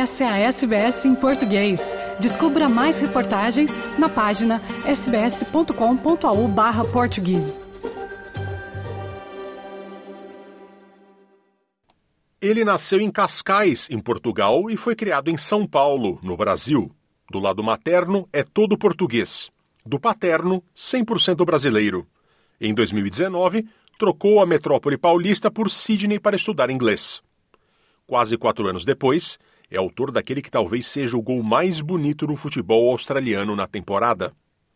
Essa é a SBS em português. Descubra mais reportagens na página sbs.com.au/português. Ele nasceu em Cascais, em Portugal, e foi criado em São Paulo, no Brasil. Do lado materno, é todo português. Do paterno, 100% brasileiro. Em 2019, trocou a metrópole paulista por Sydney para estudar inglês. Quase quatro anos depois, é autor daquele que talvez seja o gol mais bonito no futebol australiano na temporada.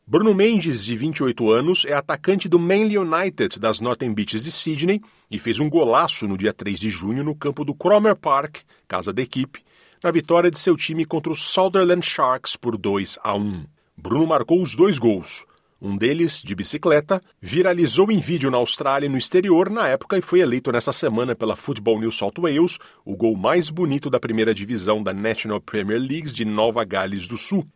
Bruno Mendes, de 28 anos, é atacante do Manly United das Northern Beaches de Sydney e fez um golaço no dia 3 de junho no campo do Cromer Park, casa da equipe, na vitória de seu time contra o Sutherland Sharks por 2 a 1. Bruno marcou os dois gols. Um deles, de bicicleta, viralizou em vídeo na Austrália e no exterior na época e foi eleito nesta semana pela Football New South Wales o gol mais bonito da primeira divisão da National Premier League de Nova Gales do Sul.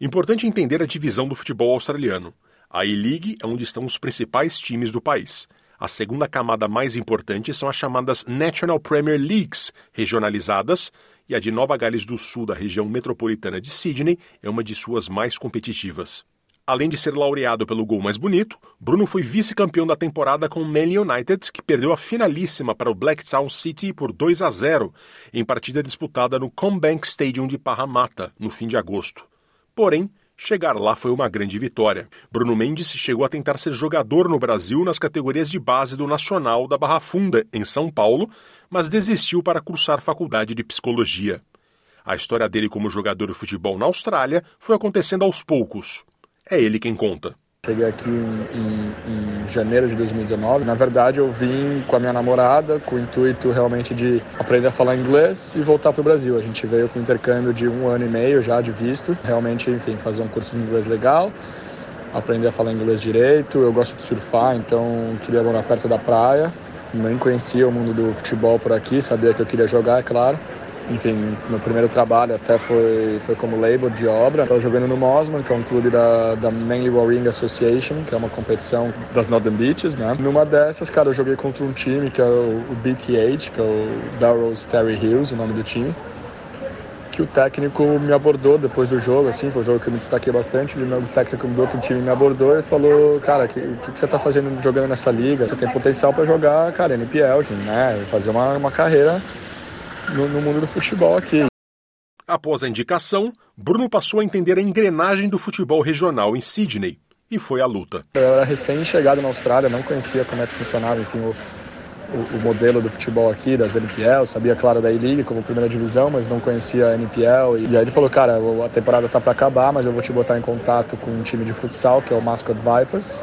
Importante entender a divisão do futebol australiano. A E-League é onde estão os principais times do país. A segunda camada mais importante são as chamadas National Premier Leagues, regionalizadas, e a de Nova Gales do Sul, da região metropolitana de Sydney, é uma de suas mais competitivas. Além de ser laureado pelo gol mais bonito, Bruno foi vice-campeão da temporada com o Man United, que perdeu a finalíssima para o Blacktown City por 2 a 0, em partida disputada no Combank Stadium de Parramatta, no fim de agosto. Porém, chegar lá foi uma grande vitória. Bruno Mendes chegou a tentar ser jogador no Brasil nas categorias de base do Nacional da Barra Funda, em São Paulo, mas desistiu para cursar faculdade de psicologia. A história dele como jogador de futebol na Austrália foi acontecendo aos poucos. É ele quem conta. Cheguei aqui em, em, em, janeiro de 2019. Na verdade, eu vim com a minha namorada com o intuito realmente de aprender a falar inglês e voltar para o Brasil. A gente veio com um intercâmbio de um ano e meio já de visto. Realmente, enfim, fazer um curso de inglês legal, aprender a falar inglês direito. Eu gosto de surfar, então queria morar perto da praia. Nem conhecia o mundo do futebol por aqui, sabia que eu queria jogar, é claro enfim, meu primeiro trabalho até foi, foi como labor de obra. Estava jogando no Mosman, que é um clube da, da Manly Rowing Association, que é uma competição das Northern Beaches, né? Numa dessas, cara, eu joguei contra um time que é o, o BTH, que é o Darrows Terry Hills, o nome do time. Que o técnico me abordou depois do jogo, assim, foi um jogo que eu me destaquei bastante. O técnico do outro time me abordou e falou: Cara, o que, que, que, você está fazendo jogando nessa liga? Você tem potencial para jogar, cara, NPL, né? Fazer uma, uma carreira no, no mundo do futebol aqui. Após a indicação, Bruno passou a entender a engrenagem do futebol regional em Sydney e foi à luta. Eu era recém-chegado na Austrália, não conhecia como é que funcionava enfim, o, o, o modelo do futebol aqui, das NPL, sabia, claro, da E-League como primeira divisão, mas não conhecia a NPL. E, e aí ele falou, cara, a temporada tá para acabar, mas eu vou te botar em contato com um time de futsal, que é o Mascot Vipers,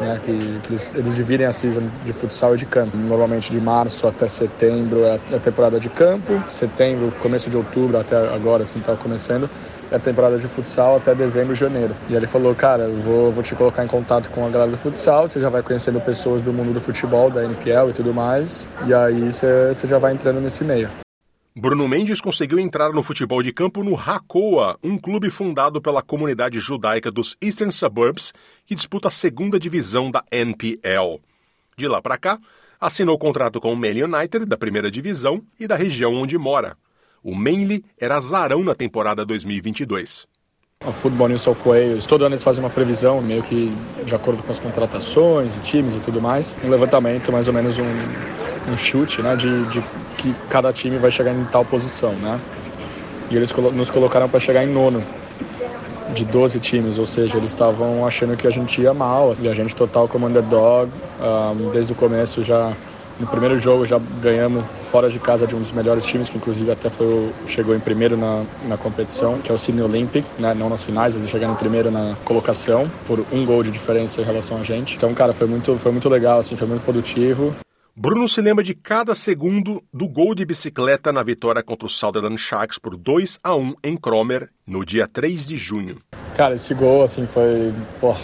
né, que, que eles, eles, dividem a season de futsal e de campo. Normalmente de março até setembro é a temporada de campo, setembro, começo de outubro até agora, assim, estava começando, é a temporada de futsal até dezembro janeiro. E ele falou, cara, eu vou, vou te colocar em contato com a galera do futsal, você já vai conhecendo pessoas do mundo do futebol, da NPL e tudo mais, e aí você já vai entrando nesse meio. Bruno Mendes conseguiu entrar no futebol de campo no Hakoa, um clube fundado pela comunidade judaica dos Eastern Suburbs, que disputa a segunda divisão da NPL. De lá para cá, assinou contrato com o Man United da primeira divisão e da região onde mora. O Manly era azarão na temporada 2022. A Football New South Wales, todo ano eles fazem uma previsão, meio que de acordo com as contratações e times e tudo mais, um levantamento, mais ou menos um, um chute, né, de, de que cada time vai chegar em tal posição, né? E eles nos colocaram para chegar em nono de 12 times, ou seja, eles estavam achando que a gente ia mal, e a gente total como underdog, um, desde o começo já no primeiro jogo já ganhamos fora de casa de um dos melhores times, que inclusive até foi o, chegou em primeiro na, na competição, que é o Sydney Olympic, né? não nas finais, eles chegaram em primeiro na colocação, por um gol de diferença em relação a gente. Então, cara, foi muito, foi muito legal, assim, foi muito produtivo. Bruno se lembra de cada segundo do gol de bicicleta na vitória contra o Sutherland Sharks por 2 a 1 em Cromer no dia 3 de junho. Cara, esse gol assim foi, pô,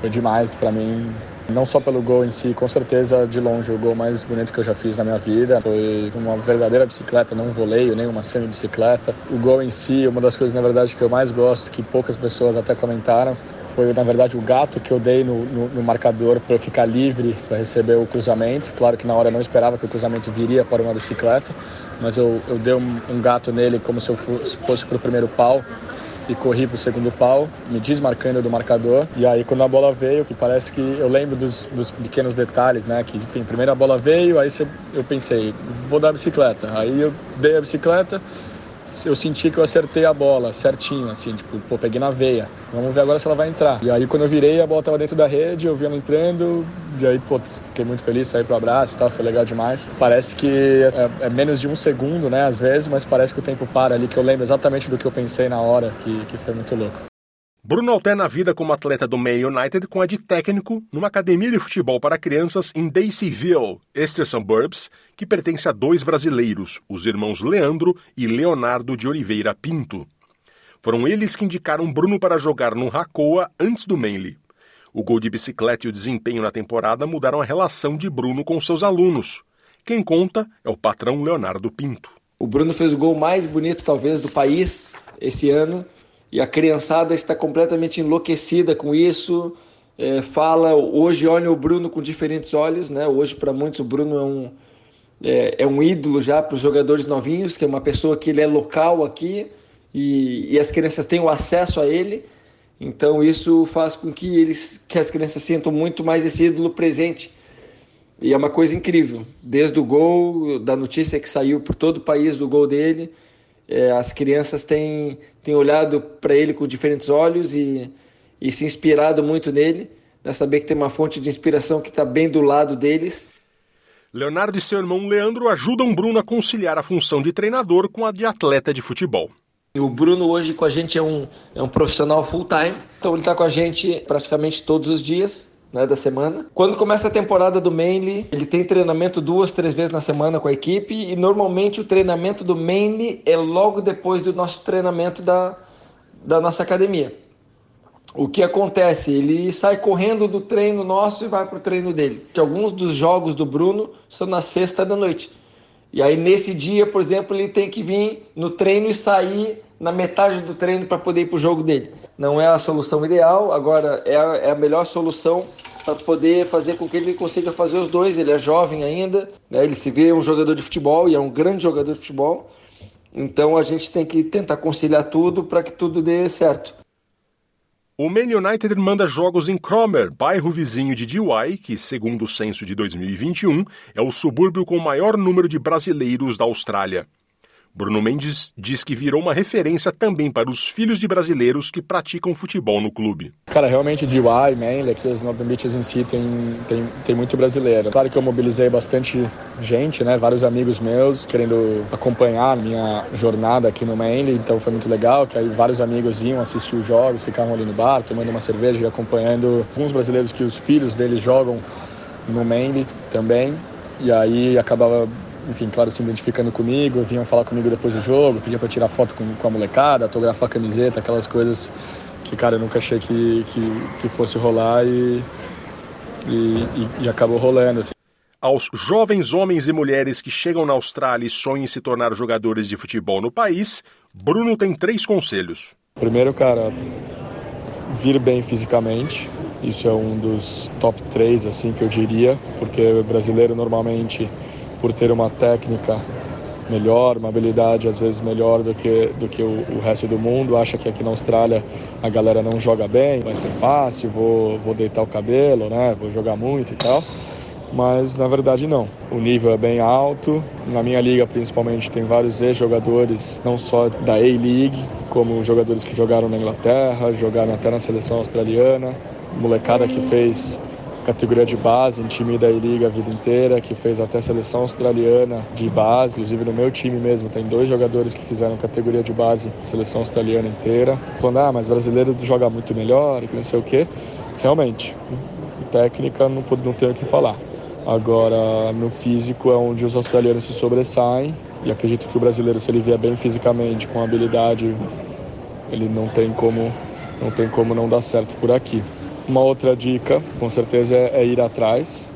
foi demais para mim. Não só pelo gol em si, com certeza de longe o gol mais bonito que eu já fiz na minha vida. Foi uma verdadeira bicicleta, não um voleio, nem uma semi-bicicleta. O gol em si, uma das coisas na verdade que eu mais gosto, que poucas pessoas até comentaram, foi na verdade o gato que eu dei no, no, no marcador para eu ficar livre para receber o cruzamento. Claro que na hora eu não esperava que o cruzamento viria para uma bicicleta, mas eu, eu dei um, um gato nele como se eu fosse, fosse para o primeiro pau e corri para o segundo pau, me desmarcando do marcador. E aí quando a bola veio, que parece que eu lembro dos, dos pequenos detalhes, né? Que enfim, primeiro a bola veio, aí eu pensei, vou dar a bicicleta. Aí eu dei a bicicleta, eu senti que eu acertei a bola certinho, assim, tipo, pô, peguei na veia. Vamos ver agora se ela vai entrar. E aí quando eu virei, a bola tava dentro da rede, eu vi ela entrando, e aí, pô, fiquei muito feliz, saí pro abraço e tal, foi legal demais. Parece que é, é, menos de um segundo, né, às vezes, mas parece que o tempo para ali, que eu lembro exatamente do que eu pensei na hora, que, que foi muito louco. Bruno alterna a vida como atleta do Man United com a de técnico numa academia de futebol para crianças em Daceyville, Eastern Suburbs, que pertence a dois brasileiros, os irmãos Leandro e Leonardo de Oliveira Pinto. Foram eles que indicaram Bruno para jogar no Racoa antes do Manly. O gol de bicicleta e o desempenho na temporada mudaram a relação de Bruno com seus alunos. Quem conta é o patrão Leonardo Pinto. O Bruno fez o gol mais bonito, talvez, do país esse ano e a criançada está completamente enlouquecida com isso. É, fala, hoje olha o Bruno com diferentes olhos, né? Hoje, para muitos, o Bruno é um, é, é um ídolo já para os jogadores novinhos, que é uma pessoa que ele é local aqui e, e as crianças têm o acesso a ele. Então, isso faz com que, eles, que as crianças sintam muito mais esse ídolo presente. E é uma coisa incrível. Desde o gol, da notícia que saiu por todo o país do gol dele é, as crianças têm, têm olhado para ele com diferentes olhos e, e se inspirado muito nele, né, saber que tem uma fonte de inspiração que está bem do lado deles. Leonardo e seu irmão Leandro ajudam Bruno a conciliar a função de treinador com a de atleta de futebol. O Bruno hoje com a gente é um, é um profissional full-time, então ele está com a gente praticamente todos os dias né, da semana. Quando começa a temporada do Mainly, ele tem treinamento duas, três vezes na semana com a equipe e normalmente o treinamento do Mainly é logo depois do nosso treinamento da, da nossa academia. O que acontece? Ele sai correndo do treino nosso e vai para o treino dele. Alguns dos jogos do Bruno são na sexta da noite. E aí, nesse dia, por exemplo, ele tem que vir no treino e sair na metade do treino para poder ir para o jogo dele. Não é a solução ideal, agora é a, é a melhor solução para poder fazer com que ele consiga fazer os dois. Ele é jovem ainda, né? ele se vê um jogador de futebol e é um grande jogador de futebol. Então a gente tem que tentar conciliar tudo para que tudo dê certo. O Man United manda jogos em Cromer, bairro vizinho de Dewey, que, segundo o censo de 2021, é o subúrbio com o maior número de brasileiros da Austrália. Bruno Mendes diz que virou uma referência também para os filhos de brasileiros que praticam futebol no clube. Cara, realmente de UI, Manly, aqui os Northern Beaches em si tem, tem, tem muito brasileiro. Claro que eu mobilizei bastante gente, né, vários amigos meus querendo acompanhar minha jornada aqui no Manly, então foi muito legal, que aí vários amigos iam assistir os jogos, ficavam ali no bar, tomando uma cerveja e acompanhando alguns brasileiros que os filhos deles jogam no Manly também, e aí acabava enfim, claro, se identificando comigo, vinham falar comigo depois do jogo, pediam para tirar foto com, com a molecada, autografar a camiseta, aquelas coisas que, cara, eu nunca achei que, que, que fosse rolar e, e, e acabou rolando. Assim. Aos jovens homens e mulheres que chegam na Austrália e sonham em se tornar jogadores de futebol no país, Bruno tem três conselhos. Primeiro, cara, vir bem fisicamente. Isso é um dos top três, assim, que eu diria, porque o brasileiro normalmente por ter uma técnica melhor, uma habilidade às vezes melhor do que, do que o, o, resto do mundo, acha que aqui na Austrália a galera não joga bem, vai ser fácil, vou, vou deitar o cabelo, né, vou jogar muito e tal. Mas na verdade não. O nível é bem alto. Na minha liga, principalmente, tem vários ex-jogadores, não só da A-League, como jogadores que jogaram na Inglaterra, jogaram até na seleção australiana. Molecada que fez categoria de base em time da liga a vida inteira, que fez até seleção australiana de base. Inclusive no meu time mesmo tem dois jogadores que fizeram categoria de base seleção australiana inteira. Falando, ah, mas brasileiro joga muito melhor e que não sei o quê. Realmente, técnica não, não tenho o que falar. Agora, no físico é onde os australianos se sobressaem e acredito que o brasileiro, se ele vier bem fisicamente, com habilidade, ele não tem como não tem como não dar certo por aqui. Uma outra dica, com certeza, é, é ir atrás.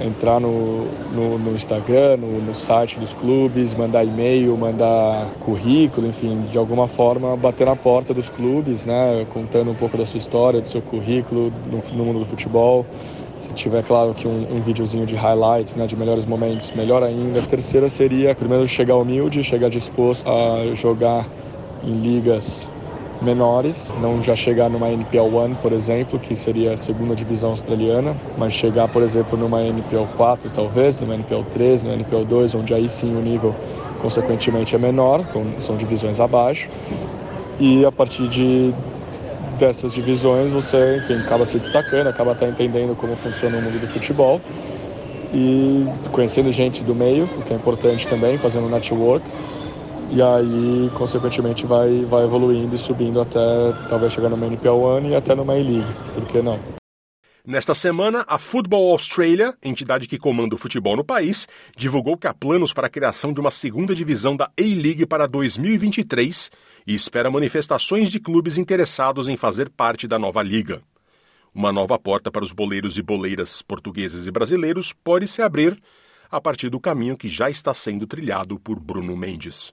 entrar no, no, no Instagram, no, no, site dos clubes, mandar e-mail, mandar currículo, enfim, de alguma forma bater na porta dos clubes, né, contando um pouco da sua história, do seu currículo no, no mundo do futebol. Se tiver, claro, que um, um videozinho de highlights, né, de melhores momentos, melhor ainda. A terceira seria, primeiro, chegar humilde, chegar disposto a jogar em ligas menores, não já chegar numa NPL 1, por exemplo, que seria a segunda divisão australiana, mas chegar, por exemplo, numa NPL 4, talvez, numa NPL 3, numa NPL 2, onde aí sim o nível, consequentemente, é menor, são divisões abaixo. E a partir de dessas divisões você, enfim, acaba se destacando, acaba até entendendo como funciona o mundo do futebol e conhecendo gente do meio, o que é importante também, fazendo network e aí, consequentemente, vai, vai evoluindo e subindo até talvez chegar numa NPL One e até numa A-League, por que não? Nesta semana, a Football Australia, entidade que comanda o futebol no país, divulgou que há planos para a criação de uma segunda divisão da A-League para 2023 e espera manifestações de clubes interessados em fazer parte da nova liga. Uma nova porta para os boleiros e boleiras portugueses e brasileiros pode se abrir a partir do caminho que já está sendo trilhado por Bruno Mendes.